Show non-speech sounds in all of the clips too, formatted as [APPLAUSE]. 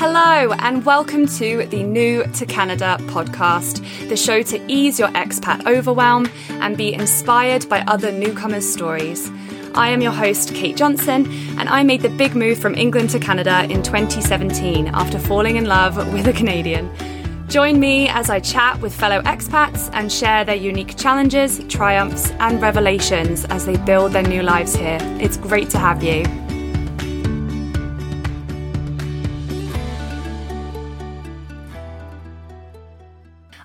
Hello, and welcome to the New to Canada podcast, the show to ease your expat overwhelm and be inspired by other newcomers' stories. I am your host, Kate Johnson, and I made the big move from England to Canada in 2017 after falling in love with a Canadian. Join me as I chat with fellow expats and share their unique challenges, triumphs, and revelations as they build their new lives here. It's great to have you.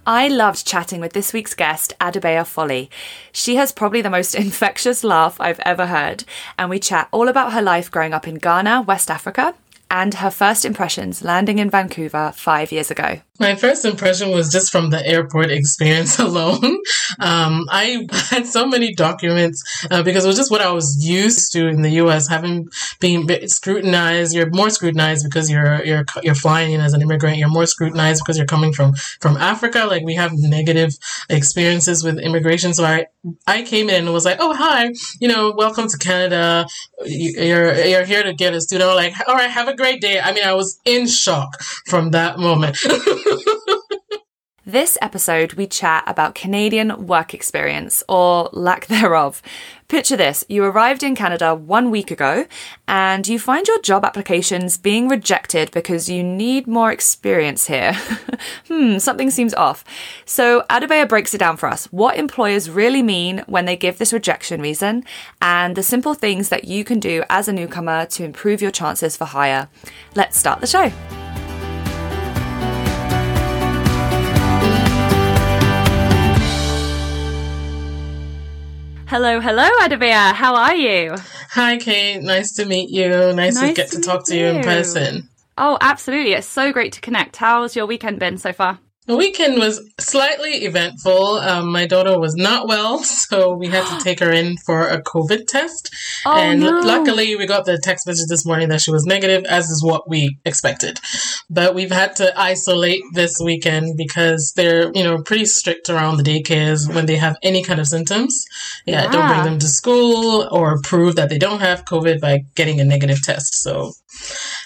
I loved chatting with this week's guest, Adobea Foli. She has probably the most [LAUGHS] infectious laugh I've ever heard, and we chat all about her life growing up in Ghana, West Africa, and her first impressions landing in Vancouver five years ago. My first impression was just from the airport experience [LAUGHS] alone. Um, I had so many documents uh, because it was just what I was used to in the U.S. Having been scrutinized, you're more scrutinized because you're you're you're flying in as an immigrant. You're more scrutinized because you're coming from from Africa. Like we have negative experiences with immigration. So I I came in and was like, oh hi, you know, welcome to Canada. You're you're here to get a student. I'm like, all right, have a great day. I mean, I was in shock from that moment. [LAUGHS] This episode, we chat about Canadian work experience or lack thereof. Picture this you arrived in Canada one week ago and you find your job applications being rejected because you need more experience here. [LAUGHS] hmm, something seems off. So, Adobea breaks it down for us what employers really mean when they give this rejection reason and the simple things that you can do as a newcomer to improve your chances for hire. Let's start the show. Hello, hello, Adobea. How are you? Hi, Kate. Nice to meet you. Nice, nice to get to, to talk to you in person. Oh, absolutely. It's so great to connect. How's your weekend been so far? The weekend was slightly eventful. Um, my daughter was not well, [LAUGHS] so we had to [GASPS] take her in for a COVID test. Oh, and no. luckily, we got the text message this morning that she was negative, as is what we expected. But we've had to isolate this weekend because they're, you know, pretty strict around the daycares when they have any kind of symptoms. Yeah, yeah. don't bring them to school or prove that they don't have COVID by getting a negative test. So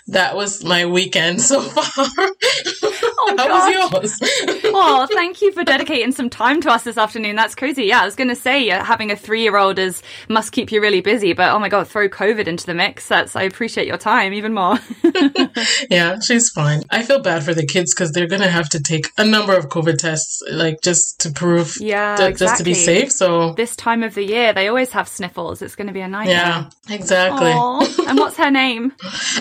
that was my weekend [LAUGHS] so far. [LAUGHS] Oh, How gosh. was yours? [LAUGHS] oh, thank you for dedicating some time to us this afternoon. That's crazy. Yeah, I was going to say uh, having a three-year-old is must keep you really busy, but oh my god, throw COVID into the mix. That's I appreciate your time even more. [LAUGHS] [LAUGHS] yeah, she's fine. I feel bad for the kids because they're going to have to take a number of COVID tests, like just to prove, yeah, th- exactly. just to be safe. So this time of the year, they always have sniffles. It's going to be a nightmare. Yeah, exactly. And what's her name?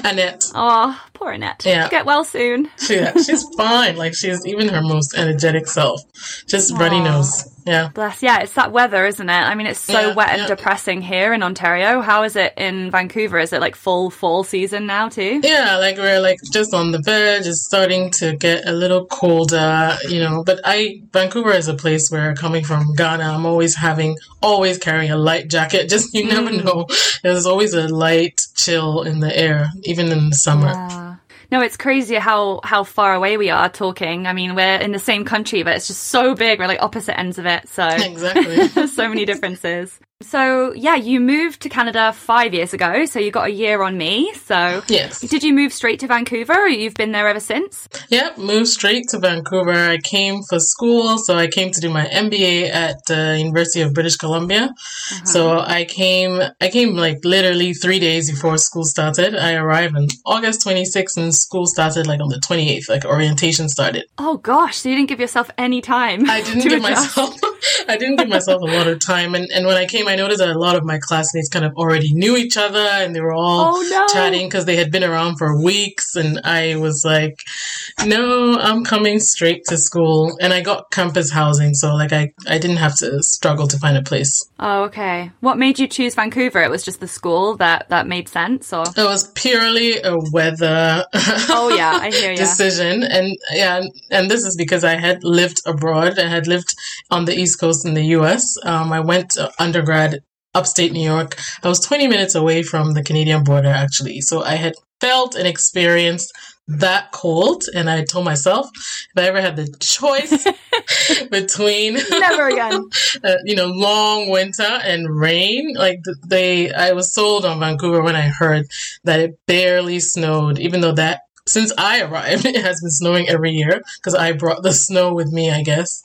Annette. Oh, poor Annette. Yeah. Get well soon. Yeah, she's fine. Like she's even her most energetic self. Just Aww. runny nose. Yeah. Bless. Yeah, it's that weather, isn't it? I mean, it's so Yeah, wet and yeah. depressing here in Ontario. How is it in Vancouver? Is it like full fall season now too? Yeah, like we're like just on the verge. It's starting to get a little colder, you know. But I, Vancouver is a place where coming from Ghana, I'm always having, always carrying a light jacket. [LAUGHS] Just you never Mm. know. There's always a light chill in the air, even in the summer. Yeah. No, it's crazy how how far away we are talking. I mean, we're in the same country, but it's just so big. We're like opposite ends of it. So [LAUGHS] Exactly. [LAUGHS] so many differences. So yeah, you moved to Canada five years ago, so you got a year on me. So Yes. did you move straight to Vancouver, or you've been there ever since? Yep, moved straight to Vancouver. I came for school, so I came to do my MBA at the University of British Columbia. Uh-huh. So I came, I came like literally three days before school started. I arrived on August 26th, and school started like on the 28th. Like orientation started. Oh gosh, so you didn't give yourself any time. I didn't give adjust. myself, [LAUGHS] I didn't give myself a lot of time. And and when I came, I noticed that a lot of my classmates kind of already knew each other, and they were all Oh no! chatting because they had been around for weeks and I was like, no, I'm coming straight to school and I got campus housing. So like I, I didn't have to struggle to find a place. Oh, okay. What made you choose Vancouver? It was just the school that that made sense, or It was purely a weather oh yeah, I hear [LAUGHS] you. decision. And yeah, and this is because I had lived abroad. I had lived on the East Coast in the US. Um, I went to undergrad upstate New York. I was 20 minutes away from the Canadian border actually. So I had felt and experienced that cold and I told myself if I ever had the choice [LAUGHS] between Never again. [LAUGHS] uh, you know long winter and rain like they I was sold on Vancouver when I heard that it barely snowed even though that since I arrived, [LAUGHS] it has been snowing every year because I brought the snow with me, I guess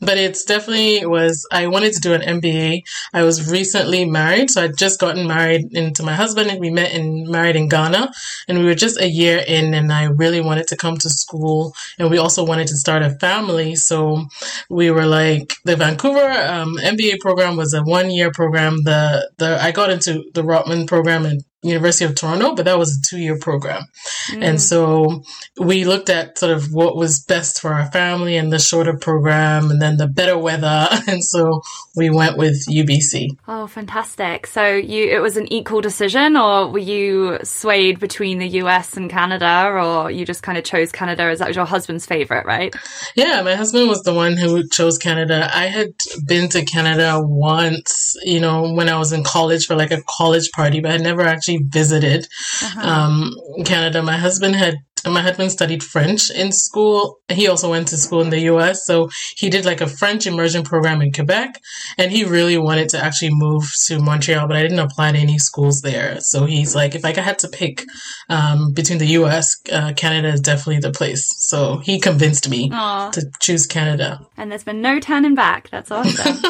but it's definitely was i wanted to do an mba i was recently married so i'd just gotten married into my husband and we met and married in ghana and we were just a year in and i really wanted to come to school and we also wanted to start a family so we were like the vancouver um, mba program was a one year program. The the i got into the rotman program in University of Toronto, but that was a two year program. Mm. And so we looked at sort of what was best for our family and the shorter program and then the better weather. [LAUGHS] And so we went with UBC. Oh, fantastic. So you, it was an equal decision or were you swayed between the US and Canada or you just kind of chose Canada as that was your husband's favorite, right? Yeah, my husband was the one who chose Canada. I had been to Canada once, you know, when I was in college for like a college party, but I never actually visited uh-huh. um, Canada. My husband had my husband studied French in school. He also went to school in the US. So he did like a French immersion program in Quebec. And he really wanted to actually move to Montreal, but I didn't apply to any schools there. So he's like, if I had to pick um, between the US, uh, Canada is definitely the place. So he convinced me Aww. to choose Canada. And there's been no turning back. That's awesome.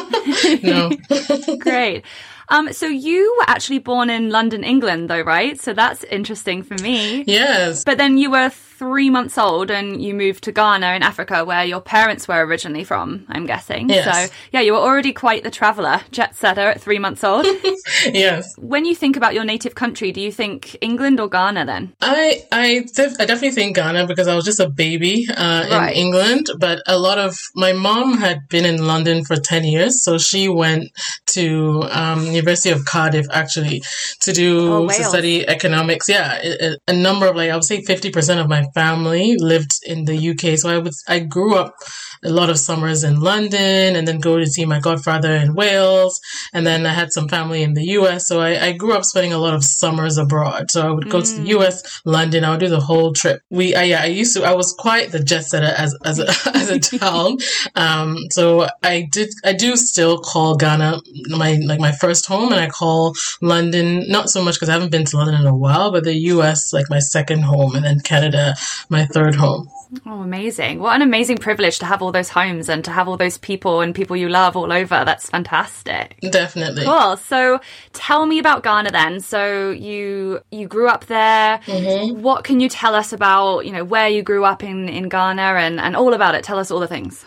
[LAUGHS] no. [LAUGHS] Great. Um, so you were actually born in London, England, though, right? So that's interesting for me. Yes. But then you were three months old and you moved to Ghana in Africa, where your parents were originally from, I'm guessing. Yes. So, yeah, you were already quite the traveller, jet setter at three months old. [LAUGHS] yes. When you think about your native country, do you think England or Ghana then? I I, def- I definitely think Ghana because I was just a baby uh, right. in England, but a lot of my mom had been in London for 10 years, so she went to um, University of Cardiff actually to do oh, to study economics. Yeah, a, a number of like I would say 50% of my family lived in the UK. So I was, I grew up a lot of summers in London and then go to see my godfather in Wales. And then I had some family in the US. So I, I grew up spending a lot of summers abroad. So I would go mm. to the mm. US, London. I would do the whole trip. We, I, yeah, I used to, I was quite the jet setter as, as a, [LAUGHS] as a child. Um, so I did, I do still call Ghana my, like my first home and I call London, not so much because I haven't been to London in a while, but the US like my second home and then Canada my third home. Oh, amazing. What an amazing privilege to have all those homes and to have all those people and people you love all over. That's fantastic. Definitely. Cool. So tell me about Ghana then. So you you grew up there. Mm-hmm. What can you tell us about, you know, where you grew up in, in Ghana and, and all about it? Tell us all the things.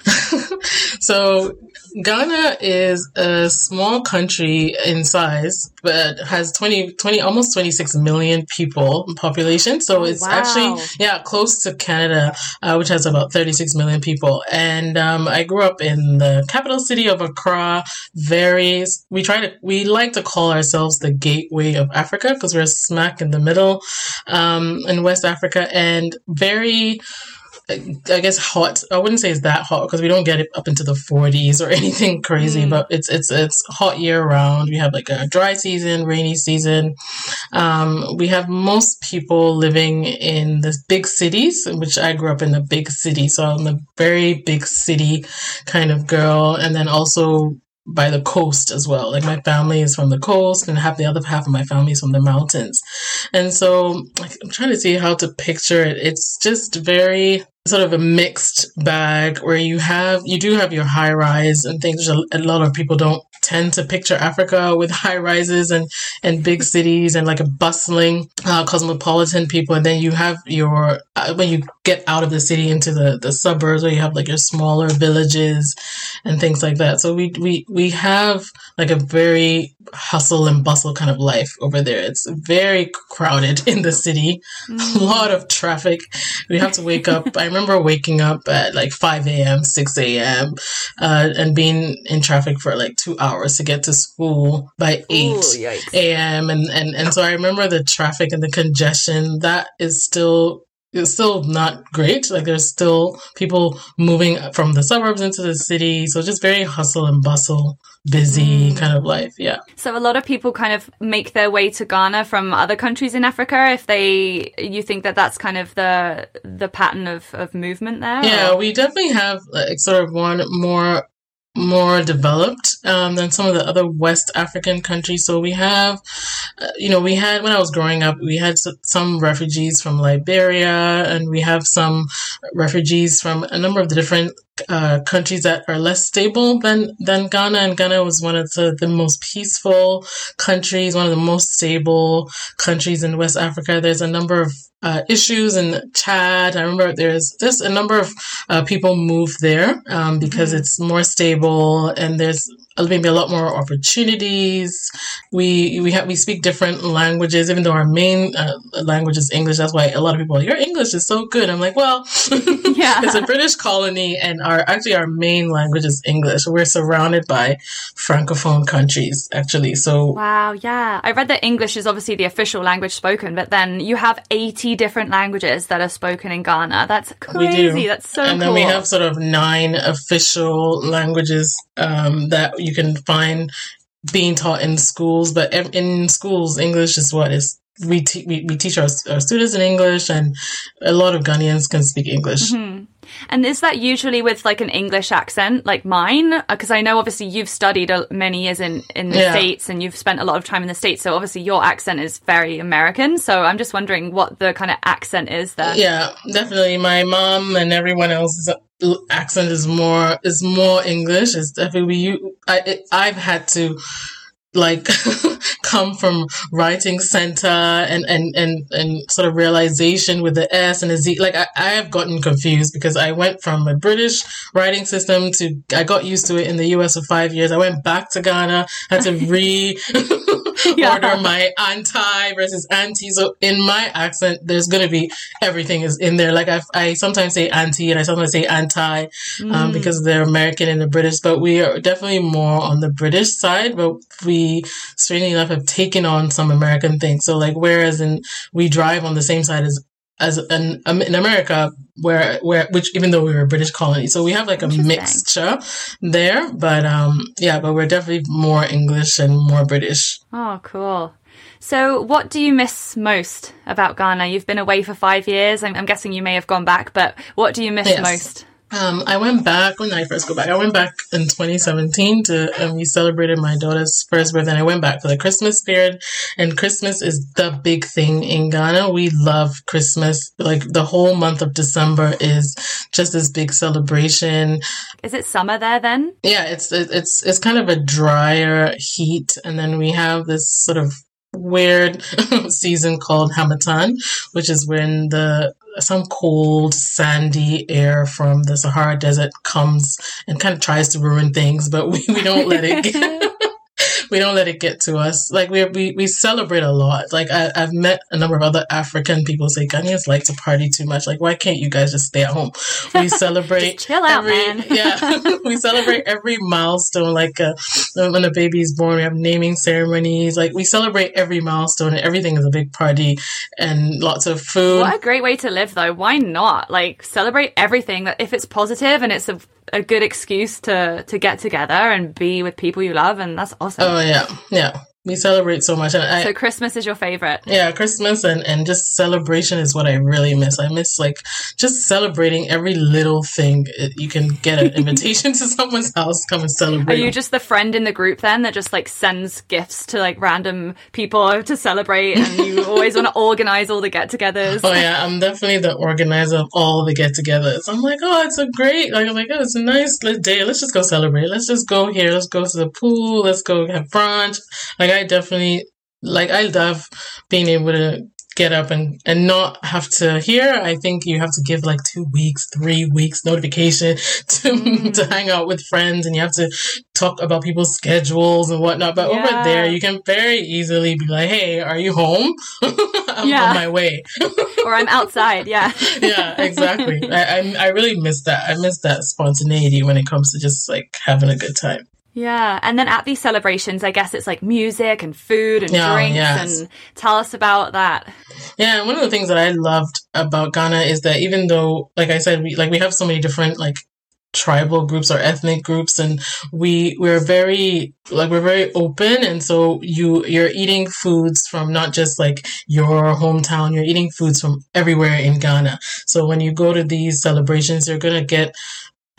[LAUGHS] so Ghana is a small country in size, but has 20, 20 almost 26 million people population. So oh, it's wow. actually, yeah, close to Canada, uh, which has about 36 million people. And um, I grew up in the capital city of Accra. Very, we try to, we like to call ourselves the gateway of Africa because we're smack in the middle um, in West Africa and very, I guess hot. I wouldn't say it's that hot because we don't get it up into the 40s or [LAUGHS] anything crazy, mm. but it's it's it's hot year round. We have like a dry season, rainy season. Um, we have most people living in the big cities, which I grew up in the big city, so I'm a very big city kind of girl, and then also by the coast as well. Like my family is from the coast and half the other half of my family is from the mountains. And so like, I'm trying to see how to picture it. It's just very sort of a mixed bag where you have you do have your high rise and things a, lot of people don't tend to picture Africa with [LAUGHS] high rises and and big cities and like a bustling uh, cosmopolitan people. And then you have your uh, when you get out of the city into the the suburbs where you have like your smaller villages and things like that. So we we we have like a very hustle and bustle kind of life over there it's very crowded [LAUGHS] in the city mm. a lot of traffic we have to wake up I remember waking up at like 5 a.m., 6 a.m., uh, and being in traffic for like two hours to get to school by 8 a.m. And, and, and so I remember the traffic and the congestion that is still it's still not great. Like there's still people moving from the suburbs into the city. So just very hustle and bustle, busy mm. kind of life. Yeah. So a lot of people kind of make their way to Ghana from other countries in Africa. If they, you think that that's kind of the, the pattern of, of movement there? Yeah, or? we definitely have like sort of one more more developed um, than some of the other West African countries. So we have, uh, you know, we had when I was growing up, we had some refugees from Liberia, and we have some refugees from a number of the different uh, countries that are less stable than than Ghana. And Ghana was one of the, the most peaceful countries, one of the most stable countries in West Africa. There's a number of uh, issues in Chad. I remember there's just a number of uh, people move there um, because mm-hmm. it's more stable and there's maybe a lot more opportunities. We we have we speak different languages, even though our main uh, language is English. That's why a lot of people are, your English is so good. I'm like, well, [LAUGHS] yeah, it's a British colony, and our actually our main language is English. We're surrounded by francophone countries, actually. So wow, yeah, I read that English is obviously the official language spoken, but then you have 80 different languages that are spoken in Ghana. That's crazy. That's so. And cool. then we have sort of nine official languages um, that you can find being taught in schools. But in schools, English is what is we, te- we, we teach our, our students in English, and a lot of Ghanaians can speak English. Mm-hmm. And is that usually with like an English accent, like mine? Because uh, I know obviously you've studied many years in in the yeah. states and you've spent a lot of time in the states, so obviously your accent is very American. So I'm just wondering what the kind of accent is there. Yeah, definitely. My mom and everyone else's accent is more is more English. It's definitely you. I it, I've had to like [LAUGHS] come from writing center and, and, and, and sort of realization with the S and the Z. Like I, I have gotten confused because I went from a British writing system to, I got used to it in the US for five years. I went back to Ghana, had to re [LAUGHS] [LAUGHS] yeah. order my anti versus anti. So in my accent, there's going to be everything is in there. Like I, I sometimes say anti and I sometimes say anti, um, mm. um, because they're American and the British, but we are definitely more on the British side, but we, strangely enough, have taken on some American things. So like, whereas in, we drive on the same side as as an, um, in America, where where which even though we were a British colony, so we have like a mixture there. But um, yeah, but we're definitely more English and more British. Oh, cool. So, what do you miss most about Ghana? You've been away for five years. I'm, I'm guessing you may have gone back, but what do you miss yes. most? Um, I went back when I first go back. I went back in 2017 to, and we celebrated my daughter's first birthday. And I went back for the Christmas period. And Christmas is the big thing in Ghana. We love Christmas. Like the whole month of December is just this big celebration. Is it summer there then? Yeah, it's it's it's kind of a drier heat, and then we have this sort of weird [LAUGHS] season called Harmattan, which is when the some cold, sandy air from the Sahara Desert comes and kind of tries to ruin things, but we, we don't let it [LAUGHS] get, we don't let it get to us. Like we we we celebrate a lot. Like I, I've met a number of other African people say Ghanaians like to party too much. Like why can't you guys just stay at home? We [LAUGHS] celebrate chill out, every, man. [LAUGHS] yeah, [LAUGHS] we celebrate every milestone. Like uh, when a baby is born, we have naming ceremonies. Like we celebrate every milestone, and everything is a big party and lots of food. What a great way to live, though. Why not? Like celebrate everything. That if it's positive and it's a a good excuse to to get together and be with people you love, and that's awesome. Oh yeah, yeah we celebrate so much. And I, so Christmas is your favorite? Yeah, Christmas and, and just celebration is what I really miss. I miss like just celebrating every little thing. You can get an [LAUGHS] invitation to someone's house, come and celebrate. Are you just the friend in the group then that just like sends gifts to like random people to celebrate and you [LAUGHS] always want to organize all the get-togethers? Oh yeah, I'm definitely the organizer of all the get-togethers. I'm like, oh, it's a great, like I'm like, oh, it's a nice day. Let's just go celebrate. Let's just go here. Let's go to the pool. Let's go have brunch. Like like I definitely like I love being able to get up and and not have to here. I think you have to give like two weeks three weeks notification [LAUGHS] to mm. to hang out with friends and you have to talk about people's schedules and whatnot. But yeah. over there you can very easily be like hey are you home? [LAUGHS] I'm yeah. on my way. [LAUGHS] Or i'm outside yeah. Yeah exactly. I, I i really miss that. I miss that spontaneity when it comes to just like having a good time yeah, and then at these celebrations, I guess it's like music and food and oh, drinks. Yes. And tell us about that. Yeah, one of the things that I loved about Ghana is that even though, like I said, we like we have so many different like tribal groups or ethnic groups and we we're very like we're very open and so you you're eating foods from not just like your hometown you're eating foods from everywhere in Ghana so when you go to these celebrations you're going to get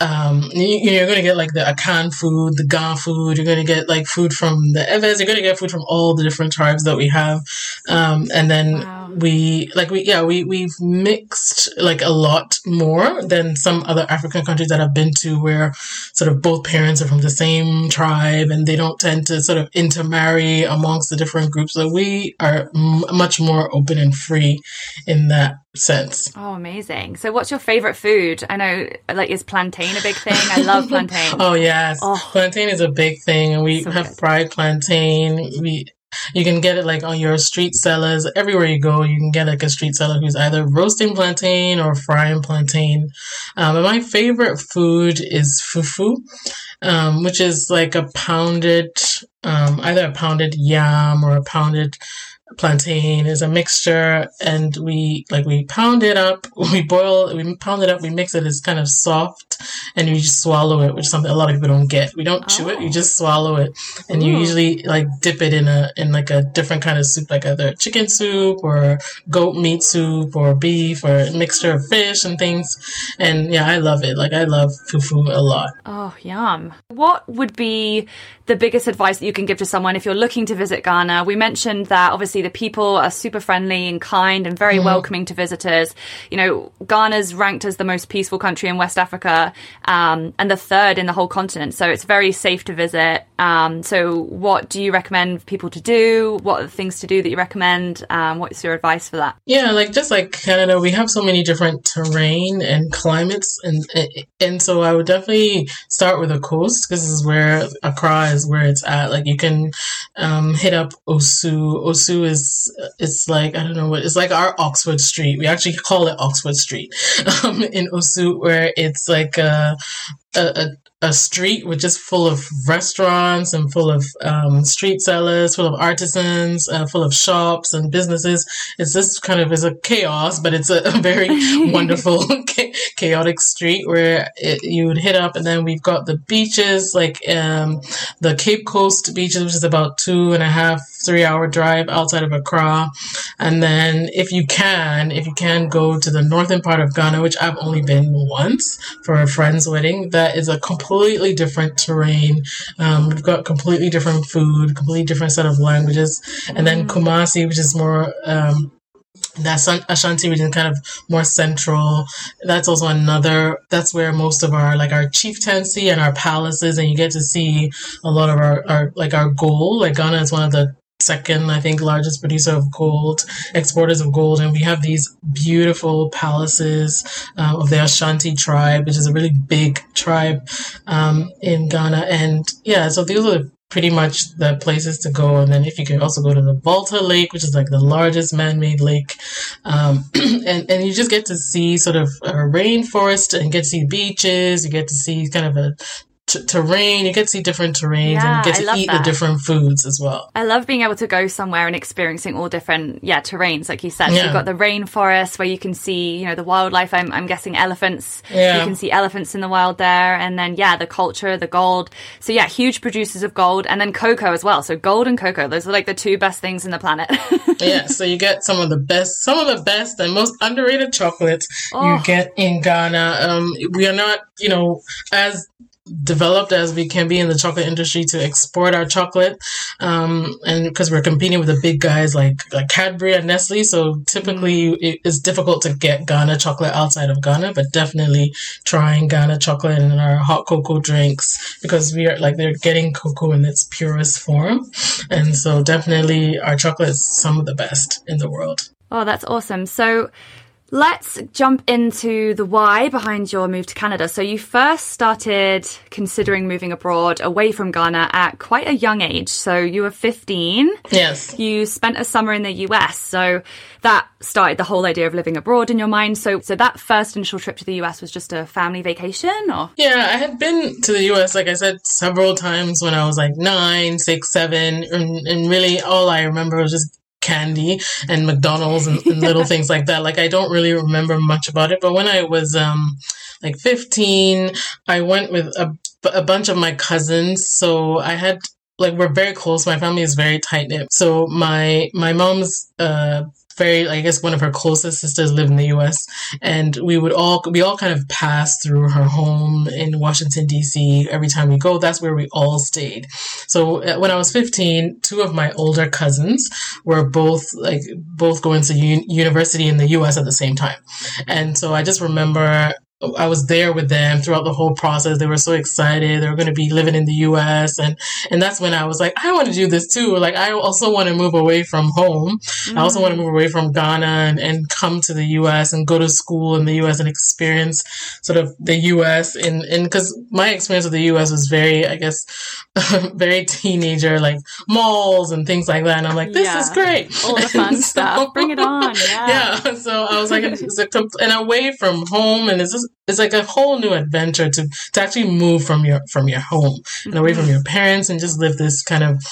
um, you, are going to get like the Akan food, the Ga food. You're going to get like food from the Ewes. You're going to get food from all the different tribes that we have. Um, and then wow. We, like we, yeah, we, we've mixed like a lot more than some other African countries that I've been to where sort of both parents are from the same tribe and they don't tend to sort of intermarry amongst the different groups. So we are m- much more open and free in that sense. Oh, amazing. So what's your favorite food? I know like is plantain a big thing? I love [LAUGHS] plantain. oh yes. Oh. Plantain is a big thing and we so have good. fried plantain. We you can get it like on your street sellers. Everywhere you go, you can get like a street seller who's either roasting plantain or frying plantain. Um, and my favorite food is fufu, um, which is like a pounded, um, either a pounded yam or a pounded plantain is a mixture and we like we pound it up [LAUGHS] we boil we pound it up we mix it it's kind of soft and you just swallow it which is something a lot of people don't get we don't oh. chew it you just oh. swallow it and Ooh. you usually like dip it in a in like a different kind of soup like either chicken soup or goat meat soup or beef or a mixture of fish and things and yeah i love it like i love fufu a lot oh yum what would be the biggest advice that you can give to someone if you're looking to visit ghana we mentioned that obviously the people are super friendly and kind and very mm. welcoming to visitors. You know, Ghana's ranked as the most peaceful country in West Africa um, and the third in the whole continent. So it's very safe to visit. Um, so, what do you recommend people to do? What are the things to do that you recommend? Um, what's your advice for that? Yeah, like just like Canada, we have so many different terrain and climates, and and so I would definitely start with the coast because this is where Accra is where it's at. Like you can um, hit up Osu. Osu is it's like I don't know what it's like our Oxford Street. We actually call it Oxford Street [LAUGHS] um, in Osu, where it's like a, a, a street which is full of restaurants and full of um, street sellers, full of artisans, uh, full of shops and businesses. It's this kind of is a chaos, but it's a, [LAUGHS] a very wonderful [LAUGHS] [LAUGHS] chaotic street where it, you would hit up, and then we've got the beaches like um, the Cape Coast beaches, which is about two and a half three hour drive outside of Accra. And then if you can, if you can go to the northern part of Ghana, which I've only been once for a friend's wedding, that is a completely different terrain. Um, we've got completely different food, completely different set of languages. And then mm. Kumasi, which is more, um, that's Ashanti region, kind of more central. That's also another. That's where most of our like our chieftaincy and our palaces, and you get to see a lot of our, our like our gold. Like Ghana is one of the second, I think, largest producer of gold, exporters of gold. And we have these beautiful palaces uh, of the Ashanti tribe, which is a really big tribe um, in Ghana. And yeah, so these are pretty much the places to go. And then if you can also go to the Volta Lake, which is like the largest man-made lake. Um, [CLEARS THROAT] and, and you just get to see sort of a rainforest and get to see beaches. You get to see kind of a t- terrain. You get to see different terrains yeah, and you get to eat that. the different foods as well. I love being able to go somewhere and experiencing all different, yeah, terrains, like you said. Yeah. So you've got the rainforest where you can see, you know, the wildlife. I'm, I'm guessing elephants. Yeah. You can see elephants in the wild there. And then, yeah, the culture, the gold. So yeah, huge producers of gold and then cocoa as well. So gold and cocoa, those are like the two best things in the planet. [LAUGHS] yeah. So you get some of the best, some of the best and most underrated chocolates oh. you get in Ghana. Um, we are not, you know, as developed as we can be in the chocolate industry to export our chocolate um, and because we're competing with the big guys like like Cadbury and Nestle so typically mm. it's difficult to get Ghana chocolate outside of Ghana but definitely trying Ghana chocolate in our hot cocoa drinks because we are like they're getting cocoa in its purest form and so definitely our chocolate is some of the best in the world oh that's awesome so Let's jump into the why behind your move to Canada. So, you first started considering moving abroad away from Ghana at quite a young age. So, you were 15. Yes. You spent a summer in the US. So, that started the whole idea of living abroad in your mind. So, so that first initial trip to the US was just a family vacation, or? Yeah, I had been to the US, like I said, several times when I was like nine, six, seven, and, and really all I remember was just candy and McDonald's and, and little things like that. Like I don't really remember much about it, but when I was um like 15, I went with a, a bunch of my cousins. So I had like we're very close. My family is very tight knit. So my my mom's uh very, I guess, one of her closest sisters lived in the U.S. and we would all we all kind of pass through her home in Washington D.C. every time we go. That's where we all stayed. So uh, when I was 15, two of my older cousins were both like both going to un- university in the U.S. at the same time, and so I just remember I was there with them throughout the whole process. They were so excited. They were going to be living in the U.S. and and that's when I was like, I want to do this too. Like I also want to move away from home. Mm-hmm. I also want to move away from Ghana and, and come to the U.S. and go to school in the U.S. and experience sort of the U.S. and and because my experience with the U.S. was very, I guess, [LAUGHS] very teenager, like malls and things like that. And I'm like, this yeah. is great. All the fun [LAUGHS] so, stuff. Bring it on. [LAUGHS] Yeah. Yeah. So I was like, it's a, and away from home, and it's just it's like a whole new adventure to to actually move from your from your home and away from mm-hmm. your parents and just live this kind of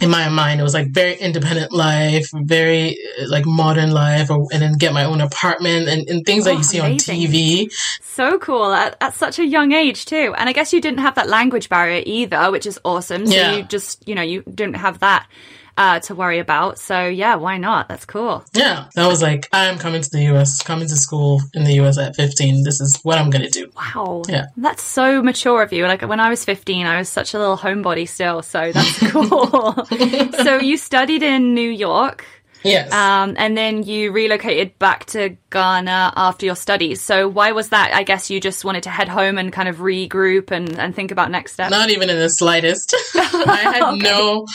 in my mind it was like very independent life very like modern life or, and then get my own apartment and, and things oh, that you see amazing. on tv so cool at, at, such a young age too and i guess you didn't have that language barrier either which is awesome so yeah. you just you know you didn't have that uh, to worry about. So yeah, why not? That's cool. Yeah, that was like I'm coming to the U.S. Coming to school in the U.S. at 15. This is what I'm gonna do. Wow. Yeah, that's so mature of you. Like when I was 15, I was such a little homebody still. So that's [LAUGHS] cool. [LAUGHS] so you studied in New York. Yes. Um, and then you relocated back to Ghana after your studies. So why was that? I guess you just wanted to head home and kind of regroup and, and think about next steps. Not even in the slightest. [LAUGHS] I had okay. no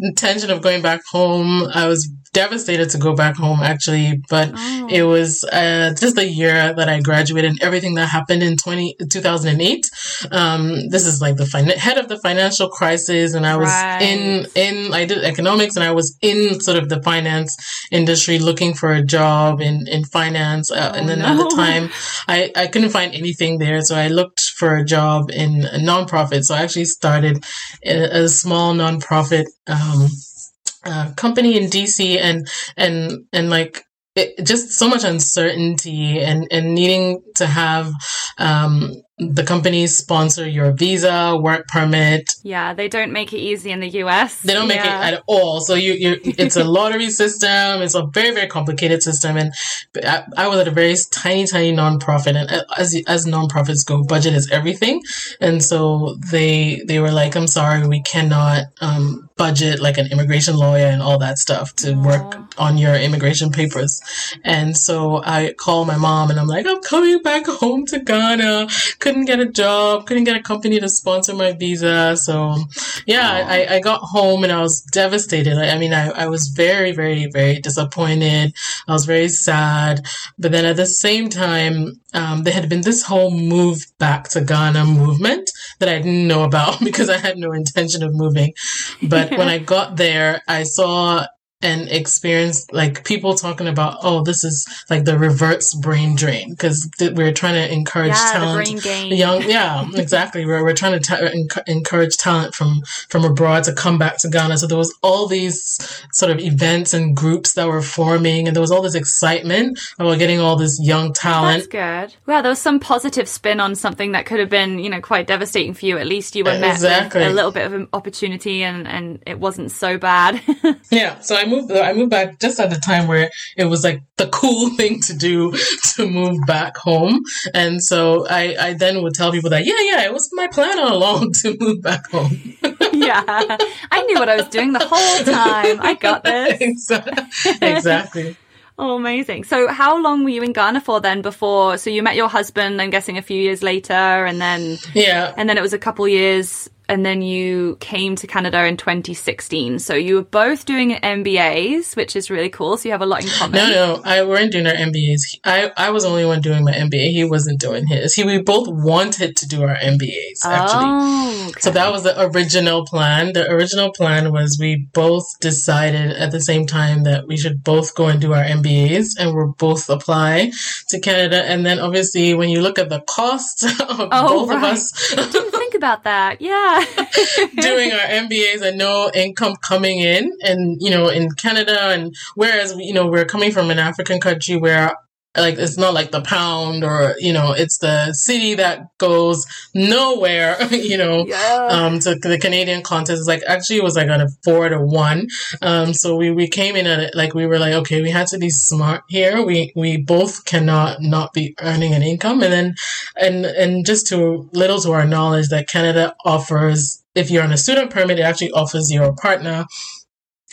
intention of going back home. I was devastated to go back home actually, but oh. it was uh, just the year that I graduated and everything that happened in 20, 2008. Um, this is like the fin- head of the financial crisis and I was right. in, in, I did economics and I was in sort of the finance industry looking for a job in, in finance. Uh, oh, and then no. at the time I, I couldn't find anything there. So I looked for a job in a nonprofit. So I actually started a, a small nonprofit, um, uh, company in DC and, and, and like, it, just so much uncertainty and, and needing to have um, the companies sponsor your visa, work permit. Yeah, they don't make it easy in the US. They don't make yeah. it at all. So you, you, it's a lottery system. It's a very, very complicated system. And I, I, was at a very tiny, tiny nonprofit. And as, as nonprofits go, budget is everything. And so they, they were like, I'm sorry, we cannot, um, budget like an immigration lawyer and all that stuff to Aww. work on your immigration papers. And so I called my mom and I'm like, I'm coming back home to Ghana couldn't get a job, couldn't get a company to sponsor my visa. So, yeah, I, I got home and I was devastated. I, I mean, I, I was very, very, very disappointed. I was very sad. But then at the same time, um, there had been this whole move back to Ghana movement that I didn't know about [LAUGHS] because I had no intention of moving. But when [LAUGHS] I got there, I saw and experience like people talking about oh this is like the reverse brain drain because th- we're trying to encourage yeah, talent. young yeah [LAUGHS] exactly. We're, we're trying to ta- enc- encourage talent from from abroad to come back to ghana. So there was all these sort of events and groups that were forming and there was all this excitement about getting all this young talent. That's good. Well there was some positive spin on something that could have been you know quite devastating for you. At least you were exactly. met with a little bit of an opportunity and and it wasn't so bad. [LAUGHS] Yeah so i moved. I moved back just at the time where it was like the cool [LAUGHS] thing to do [LAUGHS] to move back home, and so I, I then would tell people that yeah, yeah, it was my plan all along [LAUGHS] to move back home. yeah, I knew what I was doing the whole time. I got this. exactly. Oh, amazing. So, how long were you in Ghana for then before? So, you met your husband, I'm guessing a few years later, and then. Yeah. And then it was a couple years and then you came to Canada in 2016. So you were both doing MBAs, which is really cool. So you have a lot in common. No, no, I weren't doing our MBAs. I, I was the only one doing my MBA. He wasn't doing his. He we both wanted to do our MBAs actually. Oh, okay. So that was the original plan. The original plan was we both decided at the same time that we should both go and do our MBAs, and we're both apply to Canada. And then obviously, when you look at the cost [LAUGHS] of oh, both right. of us, [LAUGHS] think about that. Yeah [LAUGHS] doing our MBAs and no income coming in, and you know, in Canada, and whereas you know we're coming from an African country where like it's not like the pound or you know it's the cedi that goes nowhere [LAUGHS] you know Yeah. um to the canadian contest. It's like actually it was like on a four to one. Um so we we came in at it like we were like okay we had to be smart here. We we both cannot not be earning an income. And then and and just to little to our knowledge that canada offers if you're on a student permit it actually offers your partner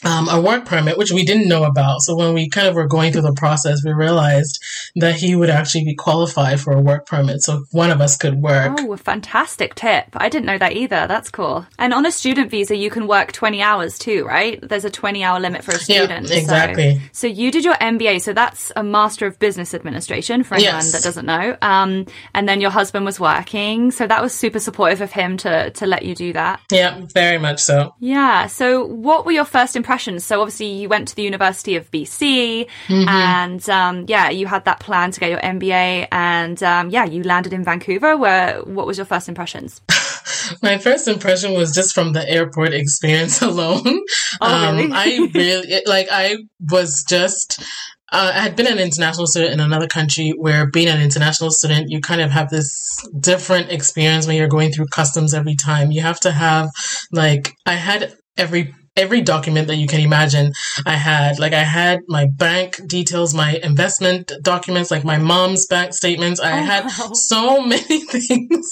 um, a work permit, which we didn't know about. So when we kind of were going through the process, we realized that he would actually be qualified for a work permit. So one of us could work. Oh, a fantastic tip. I didn't know that either. That's cool. And on a student visa, you can work 20 hours too, right? There's a 20 hour limit for a Yeah, student. so- exactly. So, you did your MBA. So that's a Master of Business Administration for anyone Yes. that doesn't know. Um, and then your husband was working. So that was super supportive of him to, to let you do that. Yeah, very much so. Yeah. So, what were your first impressions? So, obviously, you went to the University of BC, Mm-hmm. and um, yeah, you had that plan to get your MBA, and um, yeah, you landed in Vancouver. Where what was your first impressions? [LAUGHS] My first impression was just from the airport experience [LAUGHS] alone. Oh, really? um, I really, like, I was just, uh, I had been an international student in another country where being an international student, you kind of have this different experience when you're going through customs every time. You have to have, like, I had every every document that you can imagine I had. Like I had my bank details, my investment documents, like my mom's bank statements. I Oh, had wow. so [LAUGHS] many things.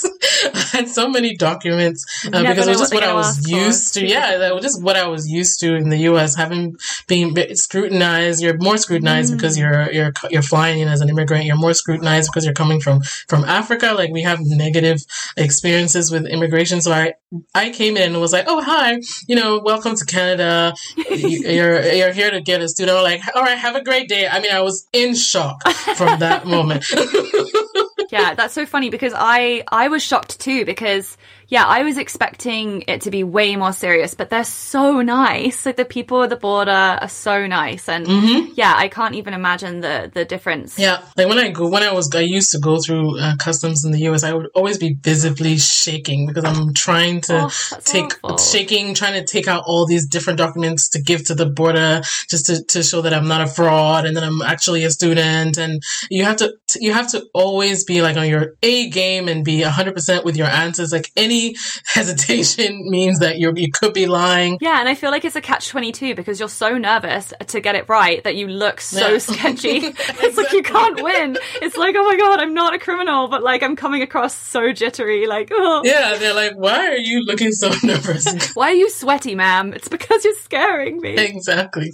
I had so many documents uh, because it was just what I was ask for. used to. Yeah, that was just what I was used to in the U.S. Having been scrutinized, you're more scrutinized because Mm. you're you're you're flying in as an immigrant. You're more scrutinized because you're coming from from Africa. Like we have negative experiences with immigration. So I I came in and was like, oh hi, you know, welcome to Canada. You- you're you're here to get a student. I'm like, all right, have a great day. I mean, I was in shock from that moment. [LAUGHS] yeah, that's so funny because I I was shocked too because yeah, I was expecting it to be way more serious, but they're so nice. Like the people at the border are so nice, and yeah, I can't even imagine the the difference. Mm-hmm. Yeah, like when I go, when I was, I used to go through uh, customs in the U.S. I would always be visibly shaking because I'm trying to Oh, take awful. shaking, trying to take out all these different documents to give to the border just to, to show that I'm not a fraud and that I'm actually a student. And you have to, you have to always be like on your A game and be 100% with your answers. Like any hesitation [LAUGHS] means that you you could be lying. Yeah, and I feel like it's a catch 22 because you're so nervous to get it right that you look so Yeah. sketchy. [LAUGHS] [LAUGHS] it's like you can't win. It's like, oh my god, I'm not a criminal, but like I'm coming across so jittery. Like, oh, Yeah, they're like, why are you looking so nervous? why are you sweaty, ma'am? It's because you're scaring me. exactly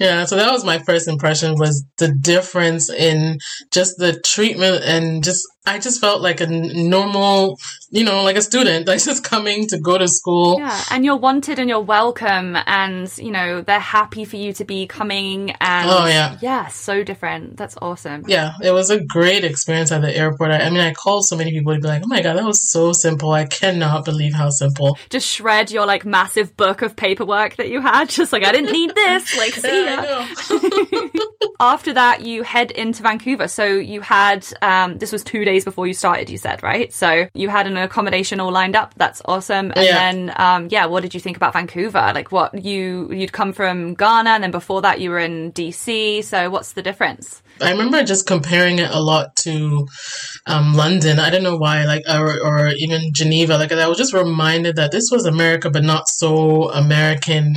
yeah so that was my first impression was the difference in just the treatment and just i just felt like a normal you know like a student [LAUGHS] like just coming to go to school Yeah, and you're wanted and you're welcome, and you know they're happy for you to be coming. And Oh, yeah. yeah, so different. That's awesome. yeah, it was a great experience at the airport. I, I mean, I called so many people to be like, "Oh my god, that was so simple! I cannot believe how simple." Just shred your like massive book of paperwork that you had. [LAUGHS] Just like I didn't need this. Like [LAUGHS] see ya. After that, you head into Vancouver. So you had um, this was two days before you started. You said right. So you had an accommodation all lined up. That's awesome. And Yeah. then um, yeah, what did you think about Vancouver? Like what you you'd come from Ghana, and then before that you were in DC. So what's the difference? I remember just comparing it a lot to um, London. I don't know why, like, or, or even Geneva. Like, I was just reminded that this was America, but not so American.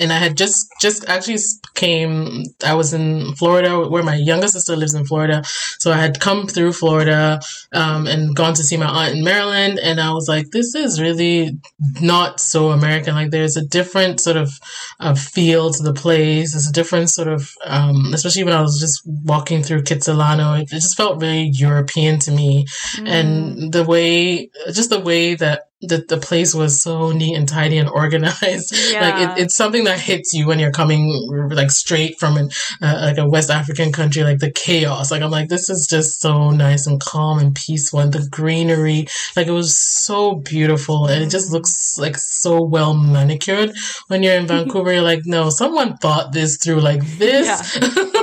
And I had just, just actually came. I was in Florida, where my younger sister lives in Florida. So I had come through Florida um, and gone to see my aunt in Maryland, and I was like, this is really not so American. Like, there's a different sort of uh, feel to the place. There's a different sort of, um, especially when I was just walking through Kitsilano, it, just felt very European to me. And the way, just the way that the, the place was so neat and tidy and [LAUGHS] organized. Yeah. Like it, it's something that hits you when you're coming like straight from an, uh, like a West African country, like the chaos. Like I'm like, this is just so nice and calm and peaceful and the greenery. Like it was so beautiful and it just looks like so well manicured. When you're in [LAUGHS] Vancouver, you're like, no, someone thought this through like this. [LAUGHS]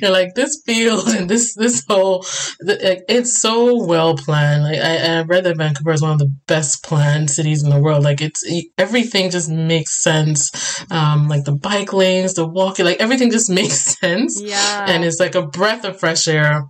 you're [LAUGHS] like this field and this this whole like, it's so well planned. Like I, I read that Vancouver is one of the best planned cities in the world. Like it's everything just makes sense. Um, like the bike lanes, the walking, like everything just [LAUGHS] makes sense. Yeah, and it's like a breath of fresh air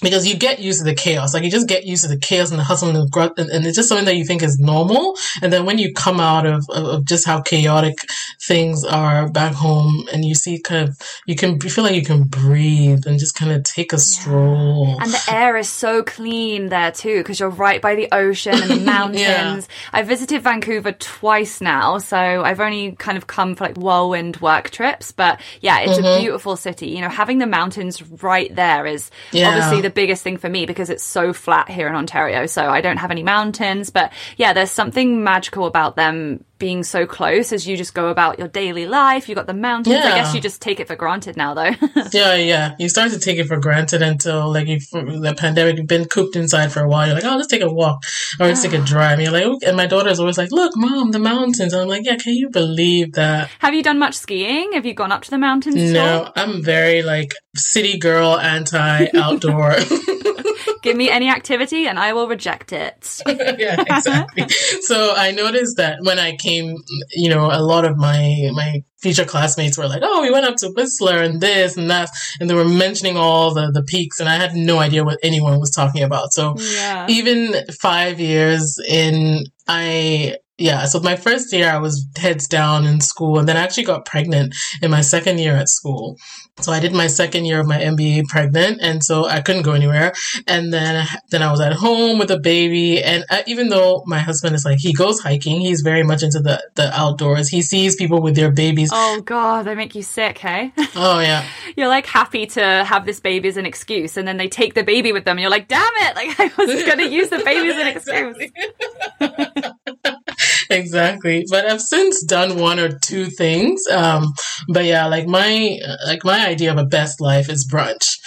because you get used to the chaos. Like you just get used to the chaos and the hustle and the grunt, and, and, it's just something that you think is normal. And then when you come out of, of, of, just how chaotic things are back home, and you see kind of you can you feel like you can breathe and just kind of take a stroll. And the air is so clean there too because you're right by the ocean and the [LAUGHS] mountains. yeah. I visited Vancouver twice now, so I've only kind of come for like whirlwind work trips. But yeah, it's mm-hmm. a beautiful city. You know, having the mountains right there is yeah. obviously the the biggest thing for me because it's so flat here in Ontario. So I don't have any mountains, but yeah, there's something magical about them being so close as you just go about your daily life. You got the mountains. Yeah. I guess you just take it for granted now, though. [LAUGHS] yeah, yeah. You start to take it for granted until like you the pandemic, you've been cooped inside for a while. You're like, oh, let's take a walk or let's take a drive. And you're like, oh, and my daughter's always like, look, mom, the mountains. And I'm like, yeah, can you believe that? Have you done much skiing? Have you gone up to the mountains? No, I'm very like city girl, anti outdoor. [LAUGHS] Give me any activity and I will reject it. [LAUGHS] yeah, exactly. so I noticed that when I came, you know, a lot of my my future classmates were like, "Oh, we went up to Whistler and this and that," and they were mentioning all the the peaks, and I had no idea what anyone was talking about. So yeah. even five years in, I yeah, so my first year I was heads down in school and then I actually got pregnant in my second year at school. So I did my second year of my MBA pregnant, and so I couldn't go anywhere. And then, then I was at home with a baby. And I, even though my husband is like he goes hiking, he's very much into the the outdoors. He sees people with their babies. Oh God, they make you sick, hey? [LAUGHS] Oh yeah. you're like happy to have this baby as an excuse, and then they take the baby with them. And you're like, damn it! [LAUGHS] Like I was going to use the baby as an [LAUGHS] excuse. Exactly. But I've since done one or two things. Um, but yeah, like my like my idea of a best life is brunch.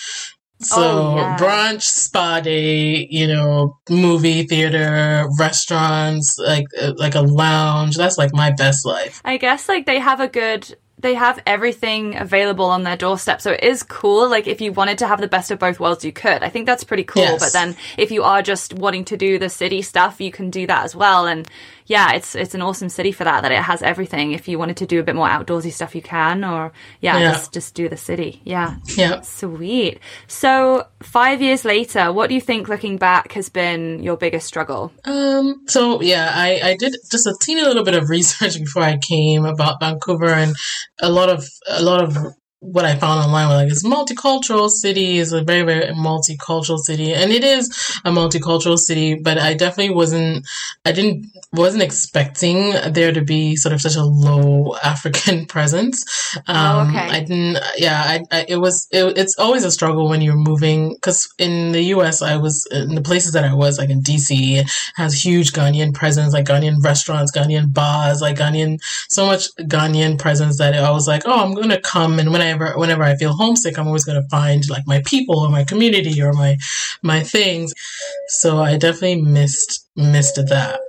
So oh, yeah. brunch, spa day, you know, movie theater, restaurants, like like a lounge. That's like my best life. I guess like they have a good they have everything available on their doorstep. So it is cool. Like if you wanted to have the best of both worlds, you could. I think that's pretty cool. Yes. But then if you are just wanting to do the city stuff, you can do that as well. And yeah, it's it's an awesome city for that. That it has everything. If you wanted to do a bit more outdoorsy stuff, you can, or yeah, yeah. just just do the city. Yeah, yeah, sweet. So five years later, what do you think, looking back, has been your biggest struggle? Um, so yeah, I I did just a teeny little bit of research [LAUGHS] before I came about Vancouver, and a lot of a lot of what I found online was like it's multicultural city, it's a very, very multicultural city. And it is a multicultural city, but I definitely wasn't I didn't wasn't expecting there to be sort of such a low [LAUGHS] African presence. Oh, um, oh, okay. I didn't yeah, I, I it was it, it's always a struggle when you're moving because in the US I was in the places that I was, like in DC, has huge Ghanaian presence, like Ghanaian restaurants, Ghanaian bars, like Ghanaian so much Ghanaian presence that I was like, oh I'm gonna come and when I whenever whenever I feel homesick, I'm always going to find like my people or my community or my my things. So I definitely missed missed that.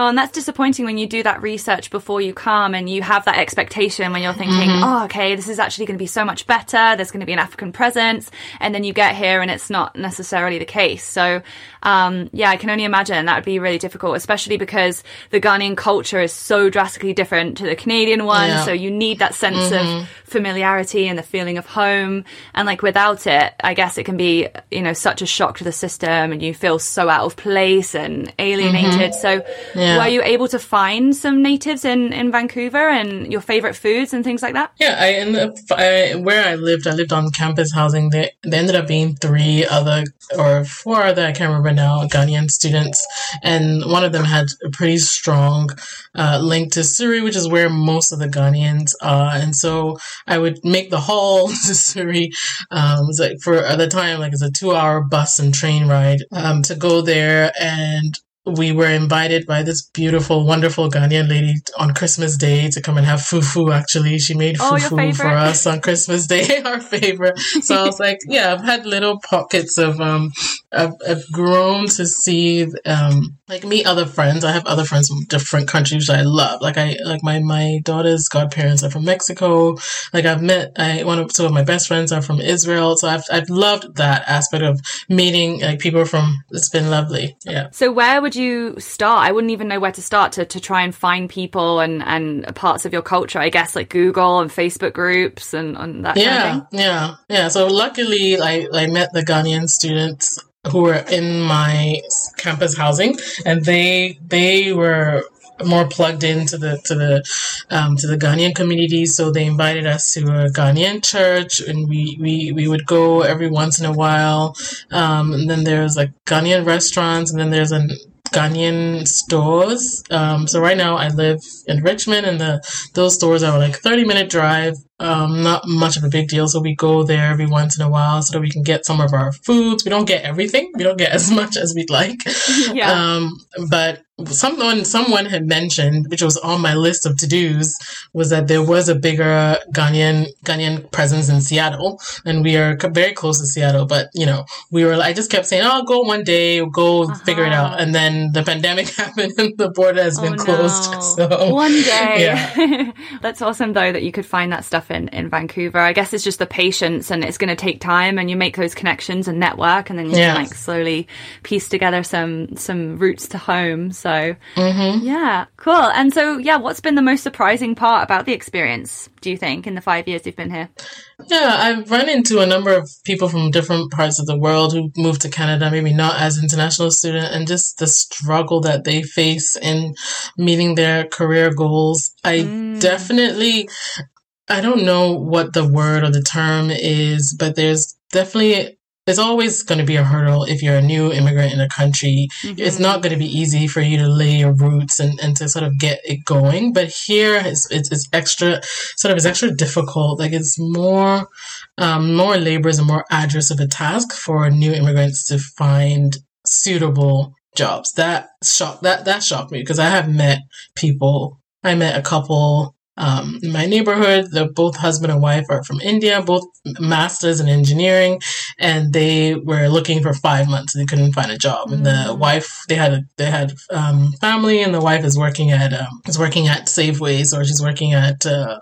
Oh, and that's disappointing when you do that research before you come and you have that expectation when you're thinking, mm-hmm. oh, okay, this is actually going to be so much better. There's going to be an African presence. And then you get here and it's not necessarily the case. So, um, yeah, I can only imagine that would be really difficult, especially because the Ghanaian culture is so drastically different to the Canadian one. Yeah. So you need that sense mm-hmm. of familiarity and the feeling of home. And like without it, I guess it can be, you know, such a shock to the system and you feel so out of place and alienated. Mm-hmm. So, yeah. Were you able to find some natives in, in Vancouver and your favorite foods and things like that? Yeah, I ended up, I, where I lived, I lived on campus housing. There, there ended up being three other or four other, I can't remember now, Ghanaian students. And one of them had a pretty strong uh, link to Surrey, which is where most of the Ghanaians are. And so I would make the haul [LAUGHS] to Surrey. Um, it was like for at the time, like it's a two hour bus and train ride um, to go there and we were invited by this beautiful, wonderful Ghanaian lady on Christmas Day to come and have fufu. Actually, she made oh, fufu for us on Christmas Day, [LAUGHS] our favorite. So I was like, yeah, I've had little pockets of um I've, I've grown to see um, like meet other friends. I have other friends from different countries I love. Like I like my my daughter's godparents are from Mexico. Like I've met I one of two of my best friends are from Israel. So I've I've loved that aspect of meeting like people from. It's been lovely. Yeah. So where would you start? I wouldn't even know where to start to to try and find people and and parts of your culture. I guess like Google and Facebook groups and, and that. Yeah, kind of thing. yeah, yeah. So luckily, I I met the Ghanaian students who were in my campus housing, and they they were more plugged into the to the um, to the Ghanaian community. So they invited us to a Ghanaian church, and we we, we would go every once in a while. Um, and then there's like Ghanaian restaurants, and then there's an Ghanaian stores. Um, so right now I live in Richmond, and the those stores are like thirty minute drive um, not much of a big deal. So we go there every once in a while so that we can get some of our foods. We don't get everything. We don't get [LAUGHS] as much as we'd like. [LAUGHS] Yeah. Um, but someone someone had mentioned, which was on my list of to dos, was that there was a bigger Ghanaian Ghanaian presence in Seattle, and we are very close to Seattle. But you know, we were I just kept saying, "Oh, I'll go one day, go uh-huh. figure it out," and then the pandemic [LAUGHS] happened, and the border has been oh, closed. No. So one day, yeah. that's awesome though that you could find that stuff in in Vancouver. I guess it's just the patience, and it's going to take time, and you make those connections and network, and then you yeah. can like slowly piece together some some routes to home. So so, mm-hmm. yeah, cool. And so, yeah, what's been the most surprising part about the experience, do you think, in the five years you've been here? Yeah, I've run into a number of people from different parts of the world who moved to Canada, maybe not as international student, and just the struggle that they face in meeting their career goals. I mm. definitely, I don't know what the word or the term is, but there's definitely there's always going to be a hurdle if you're a new immigrant in a country. Mm-hmm. It's not going to be easy for you to lay your roots and, and to sort of get it going. But here it's, it's, it's extra, sort of, it's extra difficult. Like it's more, um, more laborious and more arduous of a task for new immigrants to find suitable jobs. That shocked, that, that shocked me because I have met people, I met a couple um, in my neighborhood, the both husband and wife are from India, both masters in engineering, and they were looking for five months. They couldn't find a job, and the mm. wife they had a, they had um, family, and the wife is working at um, is working at Safeways or she's working at uh,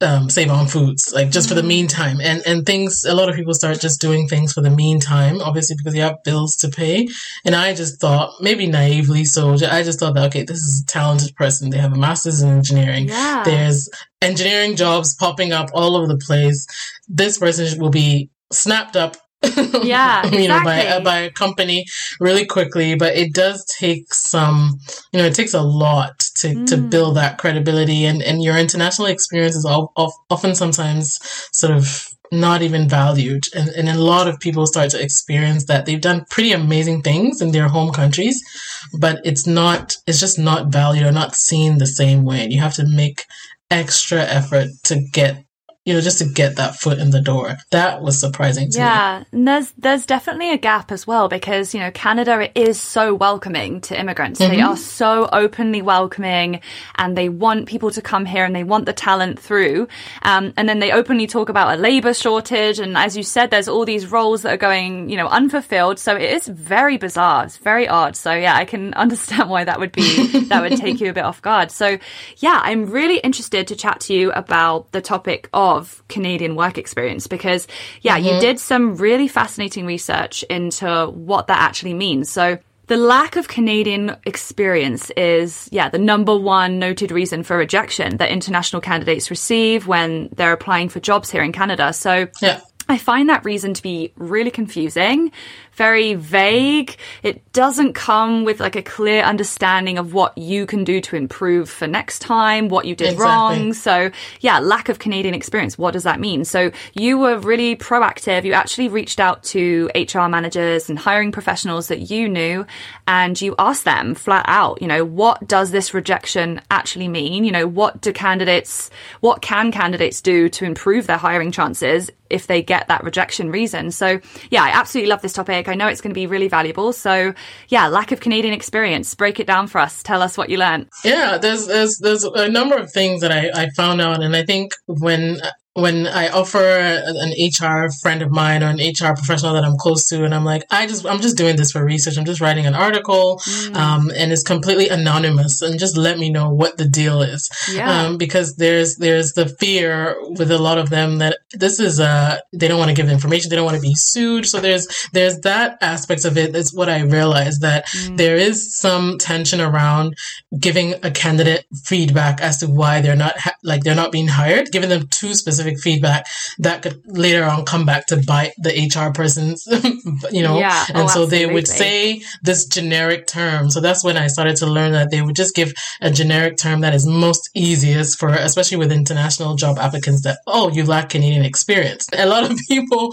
um, Save-On-Foods, like just for the mm-hmm. meantime. And and things, a lot of people start just doing things for the meantime, obviously because you have bills to pay. And I just thought, maybe naively so, I just thought that okay, this is a talented person. They have a master's in engineering. Yeah. There's engineering jobs popping up all over the place. This person will be snapped up [LAUGHS] yeah, exactly. you know, by by a company really quickly. But it does take some, you know, it takes a lot to, mm. to build that credibility, and and your international experience is all, often sometimes sort of not even valued, and and a lot of people start to experience that they've done pretty amazing things in their home countries, but it's not, it's just not valued or not seen the same way. And you have to make extra effort to get you know, just to get that foot in the door. That was surprising to yeah, me. Yeah, and there's there's definitely a gap as well because you know Canada is so welcoming to immigrants. Mm-hmm. They are so openly welcoming, and they want people to come here and they want the talent through. Um, and then they openly talk about a labor shortage, and as you said, there's all these roles that are going you know unfulfilled. So it is very bizarre. It's very odd. So yeah, I can [LAUGHS] understand why that would be that would take you a bit off guard. So yeah, I'm really interested to chat to you about the topic of of Canadian work experience because, yeah, mm-hmm. you did some really fascinating research into what that actually means. So, the lack of Canadian experience is, yeah, the number one noted reason for rejection that international candidates receive when they're applying for jobs here in Canada. So, yeah. I find that reason to be really confusing very vague. It doesn't come with like a clear understanding of what you can do to improve for next time, what you did exactly. wrong. So yeah, lack of Canadian experience. What does that mean? So you were really proactive. You actually reached out to HR managers and hiring professionals that you knew and you asked them flat out, you know, what does this rejection actually mean? You know, what do candidates, what can candidates do to improve their hiring chances if they get that rejection reason? So yeah, I absolutely love this topic. I know it's going to be really valuable. So, yeah, lack of Canadian experience. Break it down for us. Tell us what you learned. Yeah, there's there's there's a number of things that I, I found out, and I think when when I offer an HR friend of mine or an HR professional that I'm close to, and I'm like, I just, I'm just doing this for research. I'm just writing an article, mm. um, and it's completely anonymous, and just let me know what the deal is. Yeah. Um, because there's, there's the fear with a lot of them that this is, uh, they don't want to give information, they don't want to be sued. So there's, there's that aspect of it. That's what I realized that mm. there is some tension around giving a candidate feedback as to why they're not, ha- like, they're not being hired, giving them too specific specific feedback that could later on come back to bite the HR person's, [LAUGHS] you know. Yeah. And oh, so they would oh, say this generic term. So that's when I started to learn that they would just give a generic term that is most easiest for, especially with international job applicants that, oh, you lack Canadian experience. A lot of [LAUGHS] people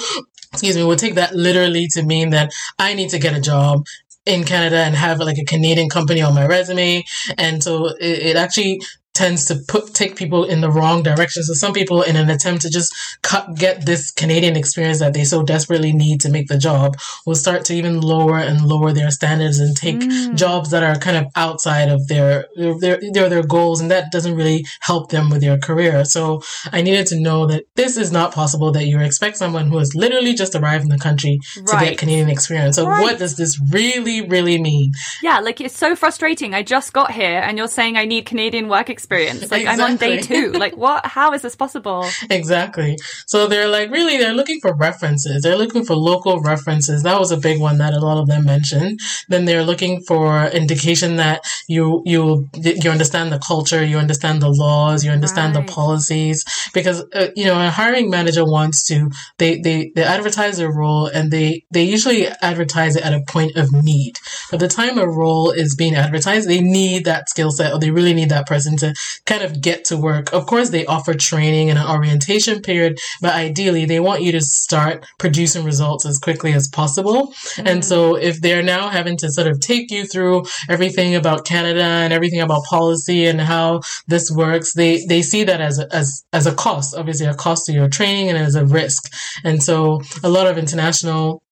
excuse me, would take that literally to mean that I need to get a job in Canada and have like a Canadian company on my resume. And so it, it actually tends to put take people in the wrong direction. So some people, in an attempt to just cut, get this Canadian experience that they so desperately need to make the job, will start to even lower and lower their standards and take mm. jobs that are kind of outside of their their their their goals, and that doesn't really help them with their career. So I needed to know that this is not possible. That you expect someone who has literally just arrived in the country right. to get Canadian experience. So right. what does this really really mean? Yeah, like it's so frustrating. I just got here, and you're saying I need Canadian work experience experience. Like exactly. I'm on day two. [LAUGHS] Like what? How is this possible? Exactly. So they're like, really, they're looking for references. They're looking for local references. That was a big one that a lot of them mentioned. Then they're looking for indication that you, you, you understand the culture, you understand the laws, you understand right. the policies. Because, uh, you know, a hiring manager wants to, they, they, they advertise their role and they, they usually advertise it at a point of need. By the time a role is being advertised, they need that skill set or they really need that person to kind of get to work. Of course, they offer training and an orientation period, but ideally they want you to start producing results as quickly as possible. Mm-hmm. And so if they're now having to sort of take you through everything about Canada and everything about policy and how this works, they, they see that as a, as, as a cost, obviously a cost to your training and as a risk. And so a lot of international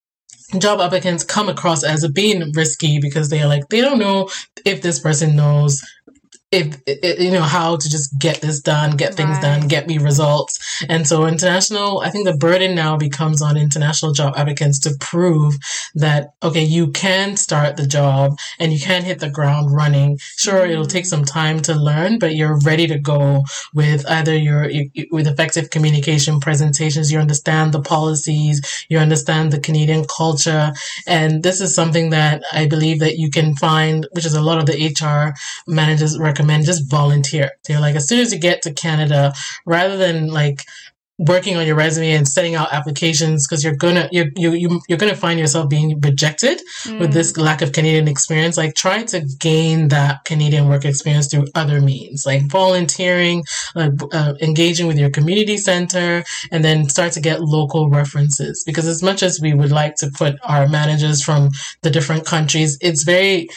job applicants come across as being risky because they are like they don't know if this person knows if, you know how to just get this done, get things right. done, get me results. And so international, I think the burden now becomes on international job applicants to prove that okay, you can start the job and you can hit the ground running. Sure, mm-hmm. it'll take some time to learn, but you're ready to go with either your with effective communication presentations. You understand the policies, you understand the Canadian culture, and this is something that I believe that you can find, which is a lot of the HR managers recommend recommend just volunteer. You're like, as soon as you get to Canada, rather than like working on your resume and setting out applications because you're gonna you're, you, you, you're gonna find yourself being rejected mm. with this mm. lack of Canadian experience. Like try to gain that Canadian work experience through other means, like volunteering, like uh, engaging with your community center, and then start to get local references. Because as much as we would like to put our managers from the different countries, it's very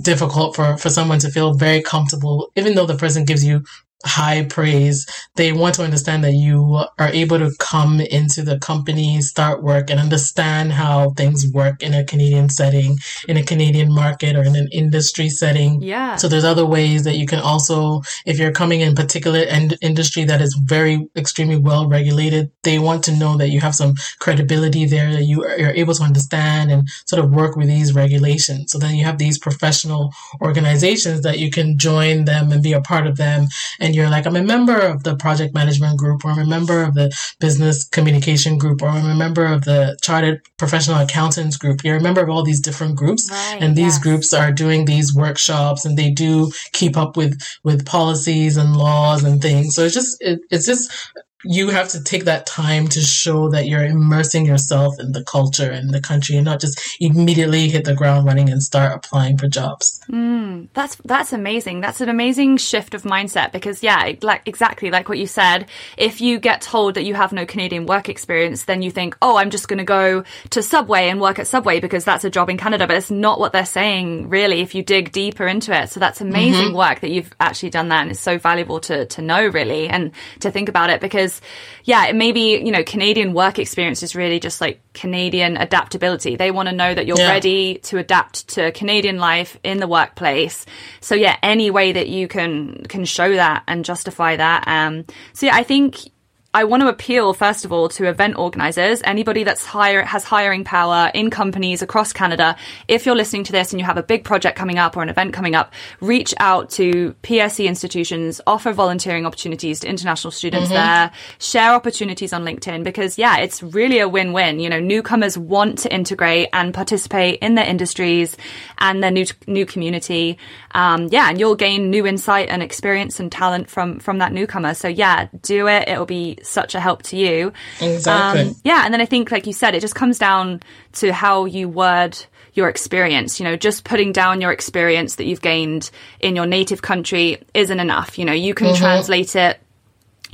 difficult for, for someone to feel very comfortable, even though the person gives you high praise. They want to understand that you are able to come into the company, start work, and understand how things work in a Canadian setting, in a Canadian market, or in an industry setting. Yeah. So there's other ways that you can also, if you're coming in particular ind- industry that is very extremely well regulated, they want to know that you have some credibility there, that you're able to understand and sort of work with these regulations. So then you have these professional organizations that you can join them and be a part of them and you're like, I'm a member of the project management group, or I'm a member of the business communication group, or I'm a member of the chartered professional accountants group. You're a member of all these different groups, right, and these yes. groups are doing these workshops, and they do keep up with with policies and laws and things. So it's just it, it's just you have to take that time to show that you're immersing yourself in the culture and the country and not just immediately hit the ground running and start applying for jobs. Mm, that's that's amazing. That's an amazing shift of mindset because yeah, like exactly like what you said, if you get told that you have no Canadian work experience, then you think, "Oh, I'm just going to go to Subway and work at Subway because that's a job in Canada." But it's not what they're saying really if you dig deeper into it. So that's amazing mm-hmm. work that you've actually done that and it's so valuable to to know really and to think about it because because yeah, maybe, you know, Canadian work experience is really just like Canadian adaptability. They want to know that you're yeah. ready to adapt to Canadian life in the workplace. So yeah, any way that you can can show that and justify that. Um, so yeah, I think I want to appeal, first of all, to event organizers, anybody that's hire, has hiring power in companies across Canada. If you're listening to this and you have a big project coming up or an event coming up, reach out to PSE institutions, offer volunteering opportunities to international students mm-hmm. there, share opportunities on LinkedIn because yeah, it's really a win-win. You know, newcomers want to integrate and participate in their industries and their new, new community. Um, yeah, and you'll gain new insight and experience and talent from, from that newcomer. So yeah, do it. It'll be such a help to you. Exactly. Um, yeah. And then I think, like you said, it just comes down to how you word your experience. You know, just putting down your experience that you've gained in your native country isn't enough. You know, you can mm-hmm. translate it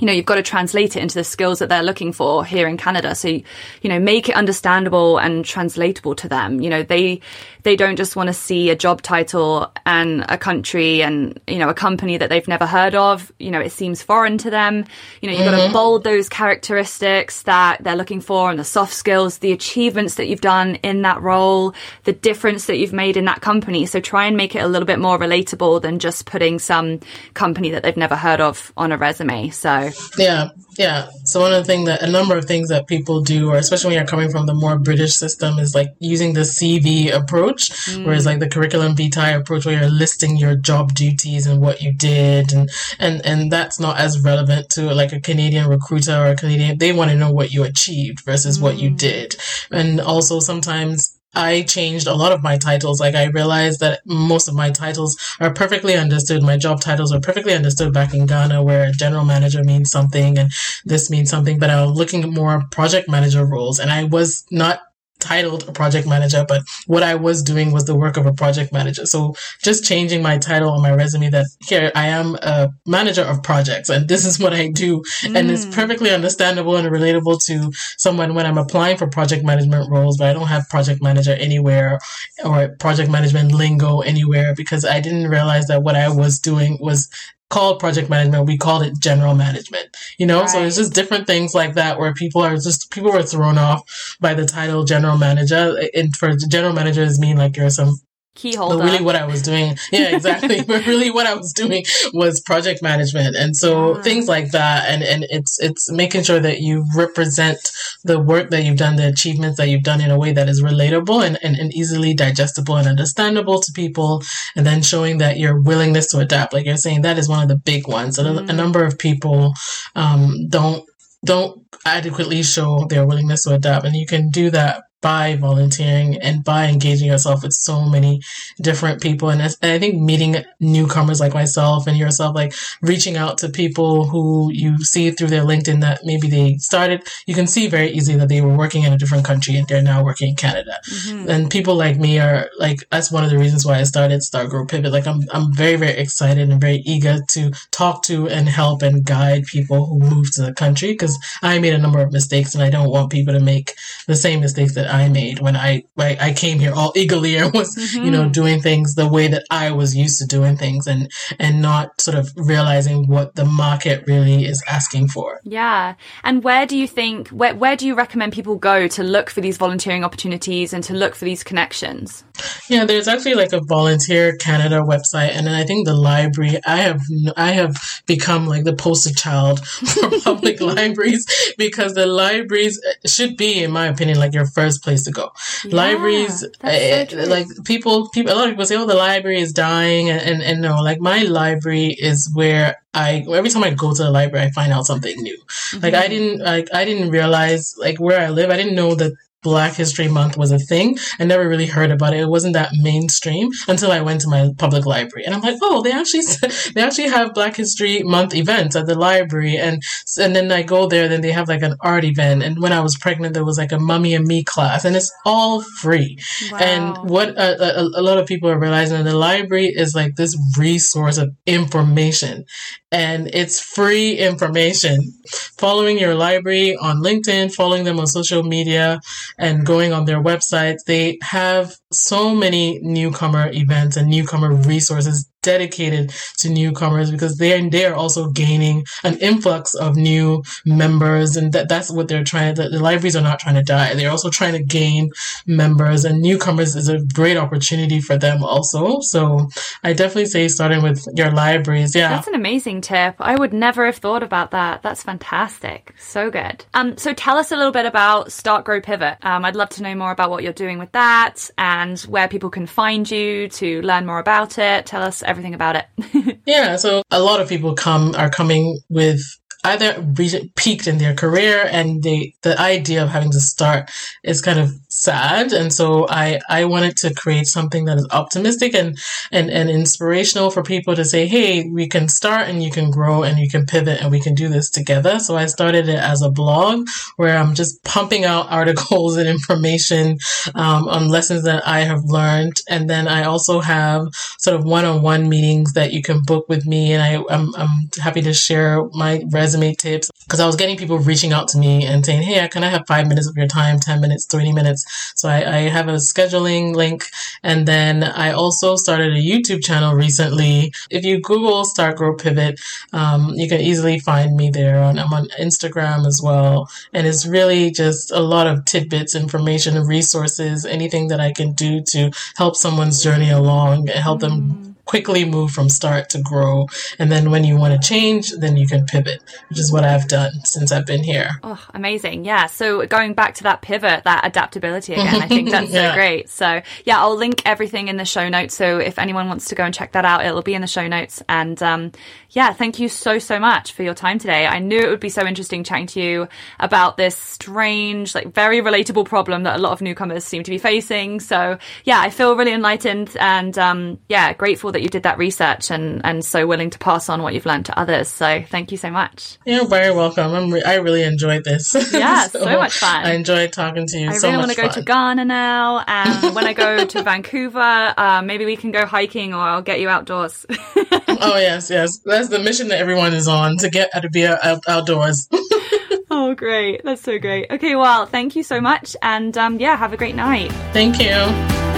you know, you've got to translate it into the skills that they're looking for here in Canada. So, you know, make it understandable and translatable to them. You know, they, they don't just want to see a job title and a country and, you know, a company that they've never heard of. You know, it seems foreign to them. You know, you've mm-hmm. got to bold those characteristics that they're looking for and the soft skills, the achievements that you've done in that role, the difference that you've made in that company. So try and make it a little bit more relatable than just putting some company that they've never heard of on a resume. So, yeah, yeah. So one of the things that a number of things that people do, or especially when you're coming from the more British system, is like using the CV approach, mm. whereas like the curriculum vitae approach, where you're listing your job duties and what you did, and and and that's not as relevant to like a Canadian recruiter or a Canadian. They want to know what you achieved versus mm. what you mm. did, and also sometimes I changed a lot of my titles. Like I realized that most of my titles are perfectly understood. My job titles are perfectly understood back in Ghana where general manager means something and this means something, but I was looking at more project manager roles and I was not titled a project manager, but what I was doing was the work of a project manager. So just changing my title on my resume that here I am a manager of projects and this is what I do. Mm. And it's mm. perfectly understandable and relatable to someone when I'm applying for project management roles, but I don't have project manager anywhere or project management lingo anywhere because I didn't realize that what I was doing was called project management. We called it general management, you know? Right. So it's just different things like that where people are just, people were thrown off by the title general manager. And for general managers mean like you're some key holder. But really, what I was doing, yeah, exactly. [LAUGHS] but really, what I was doing was project management, and so yeah. things like that. And and it's it's making sure that you represent the work that you've done, the achievements that you've done in a way that is relatable and, and, and easily digestible and understandable to people, and then showing that your willingness to adapt, like you're saying, that is one of the big ones. Mm. A, a, number of people um, don't don't adequately show their willingness to adapt, and you can do that by volunteering and by engaging yourself with so many different people. And, I think meeting newcomers like myself and yourself, like reaching out to people who you see through their LinkedIn that maybe they started, you can see very easily that they were working in a different country and they're now working in Canada. Mm-hmm. And people like me are like, that's one of the reasons why I started Start Grow Pivot. Like I'm, I'm very, very excited and very eager to talk to and help and guide people who move to the country because I made a number of mistakes and I don't want people to make the same mistakes that I made when I I came here all eagerly and [LAUGHS] was mm-hmm. you know mm-hmm. doing things the way that I was used to doing things and and not sort of realizing what the market really is asking for. Yeah. And where do you think where where do you recommend people go to look for these volunteering opportunities and to look for these connections? Yeah, there's actually like a Volunteer Canada website and then I think the library I have I have become like the poster child [LAUGHS] for public [LAUGHS] libraries because the libraries should be in my opinion like your first place to go. Yeah, libraries, uh, so like people, people, a lot of people say, "Oh, the library is dying," and, and, and no, like my library is where I every time I go to the library, I find out something new. Mm-hmm. Like I mm-hmm. didn't like I didn't realize like where I live. I didn't know that Black History Month was a thing. I never really heard about it. It wasn't that mainstream until I went to my public library, and I'm like, oh, they actually [LAUGHS] they actually have Black History Month events at the library, and and then I go there, then they have like an art event, and when I was pregnant, there was like a mummy and me class, and it's all free. Wow. And what a, a, a lot of people are realizing that the library is like this resource of information, and it's free information. Following your library on LinkedIn, following them on social media and going on their websites, they have so many newcomer events and newcomer resources dedicated to newcomers because they're they're also gaining an influx of new members and that that's what they're trying to the libraries are not trying to die. They're also trying to gain members and newcomers is a great opportunity for them also. So i definitely say starting with your libraries yeah. That's an amazing tip. I would never have thought about that. That's fantastic. So good. Um so tell us a little bit about Start Grow Pivot. Um, i'd love to know more about what you're doing with that and where people can find you to learn more about it. Tell us everything about it. [LAUGHS] yeah, so a lot of people come are coming with either peaked in their career and they the idea of having to start is kind of sad. And so i i wanted to create something that is optimistic and and and inspirational for people to say hey we can start and you can grow and you can pivot and we can do this together. So i started it as a blog where i'm just pumping out [LAUGHS] articles and information um, on lessons that i have learned. And then i also have sort of one-on-one meetings that you can book with me. And i i'm, I'm happy to share my resume tips because i was getting people reaching out to me and saying hey can i have five minutes of your time 10 minutes 30 minutes so I, I have a scheduling link. And then I also started a YouTube channel recently. If you Google Start Grow Pivot, um, you can easily find me there. And I'm on Instagram as well. And it's really just a lot of tidbits, information, resources, anything that I can do to help someone's journey along and help them mm quickly move from start to grow. And then when you want to change, then you can pivot, which is what I've done since I've been here. Oh, amazing. Yeah. So going back to that pivot, that adaptability again, I think that's [LAUGHS] yeah. so great. So yeah, I'll link everything in the show notes. So if anyone wants to go and check that out, it'll be in the show notes. And um, yeah, thank you so, so much for your time today. I knew it would be so interesting chatting to you about this strange, like very relatable problem that a lot of newcomers seem to be facing. So yeah, I feel really enlightened and um, yeah, grateful that you did that research and, and so willing to pass on what you've learned to others. So thank you so much. You're very welcome. I'm re- I really enjoyed this. [LAUGHS] Yeah, so, [LAUGHS] so, much fun. I enjoyed talking to you. So. I so really want to go to Ghana now. And [LAUGHS] when I go to Vancouver, uh, maybe we can go hiking or I'll get you outdoors. oh, yes, yes. That's the mission that everyone is on to get to be out, outdoors. oh, great. That's so great. Okay, well, thank you so much. And um, yeah, have a great night. Thank you.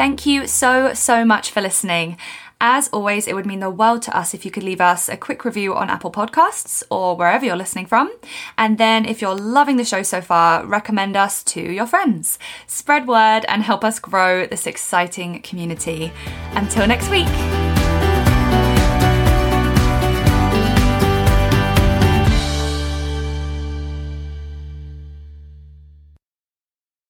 Thank you so, so much for listening. As always, it would mean the world to us if you could leave us a quick review on Apple Podcasts or wherever you're listening from. And then, if you're loving the show so far, recommend us to your friends. Spread word and help us grow this exciting community. Until next week.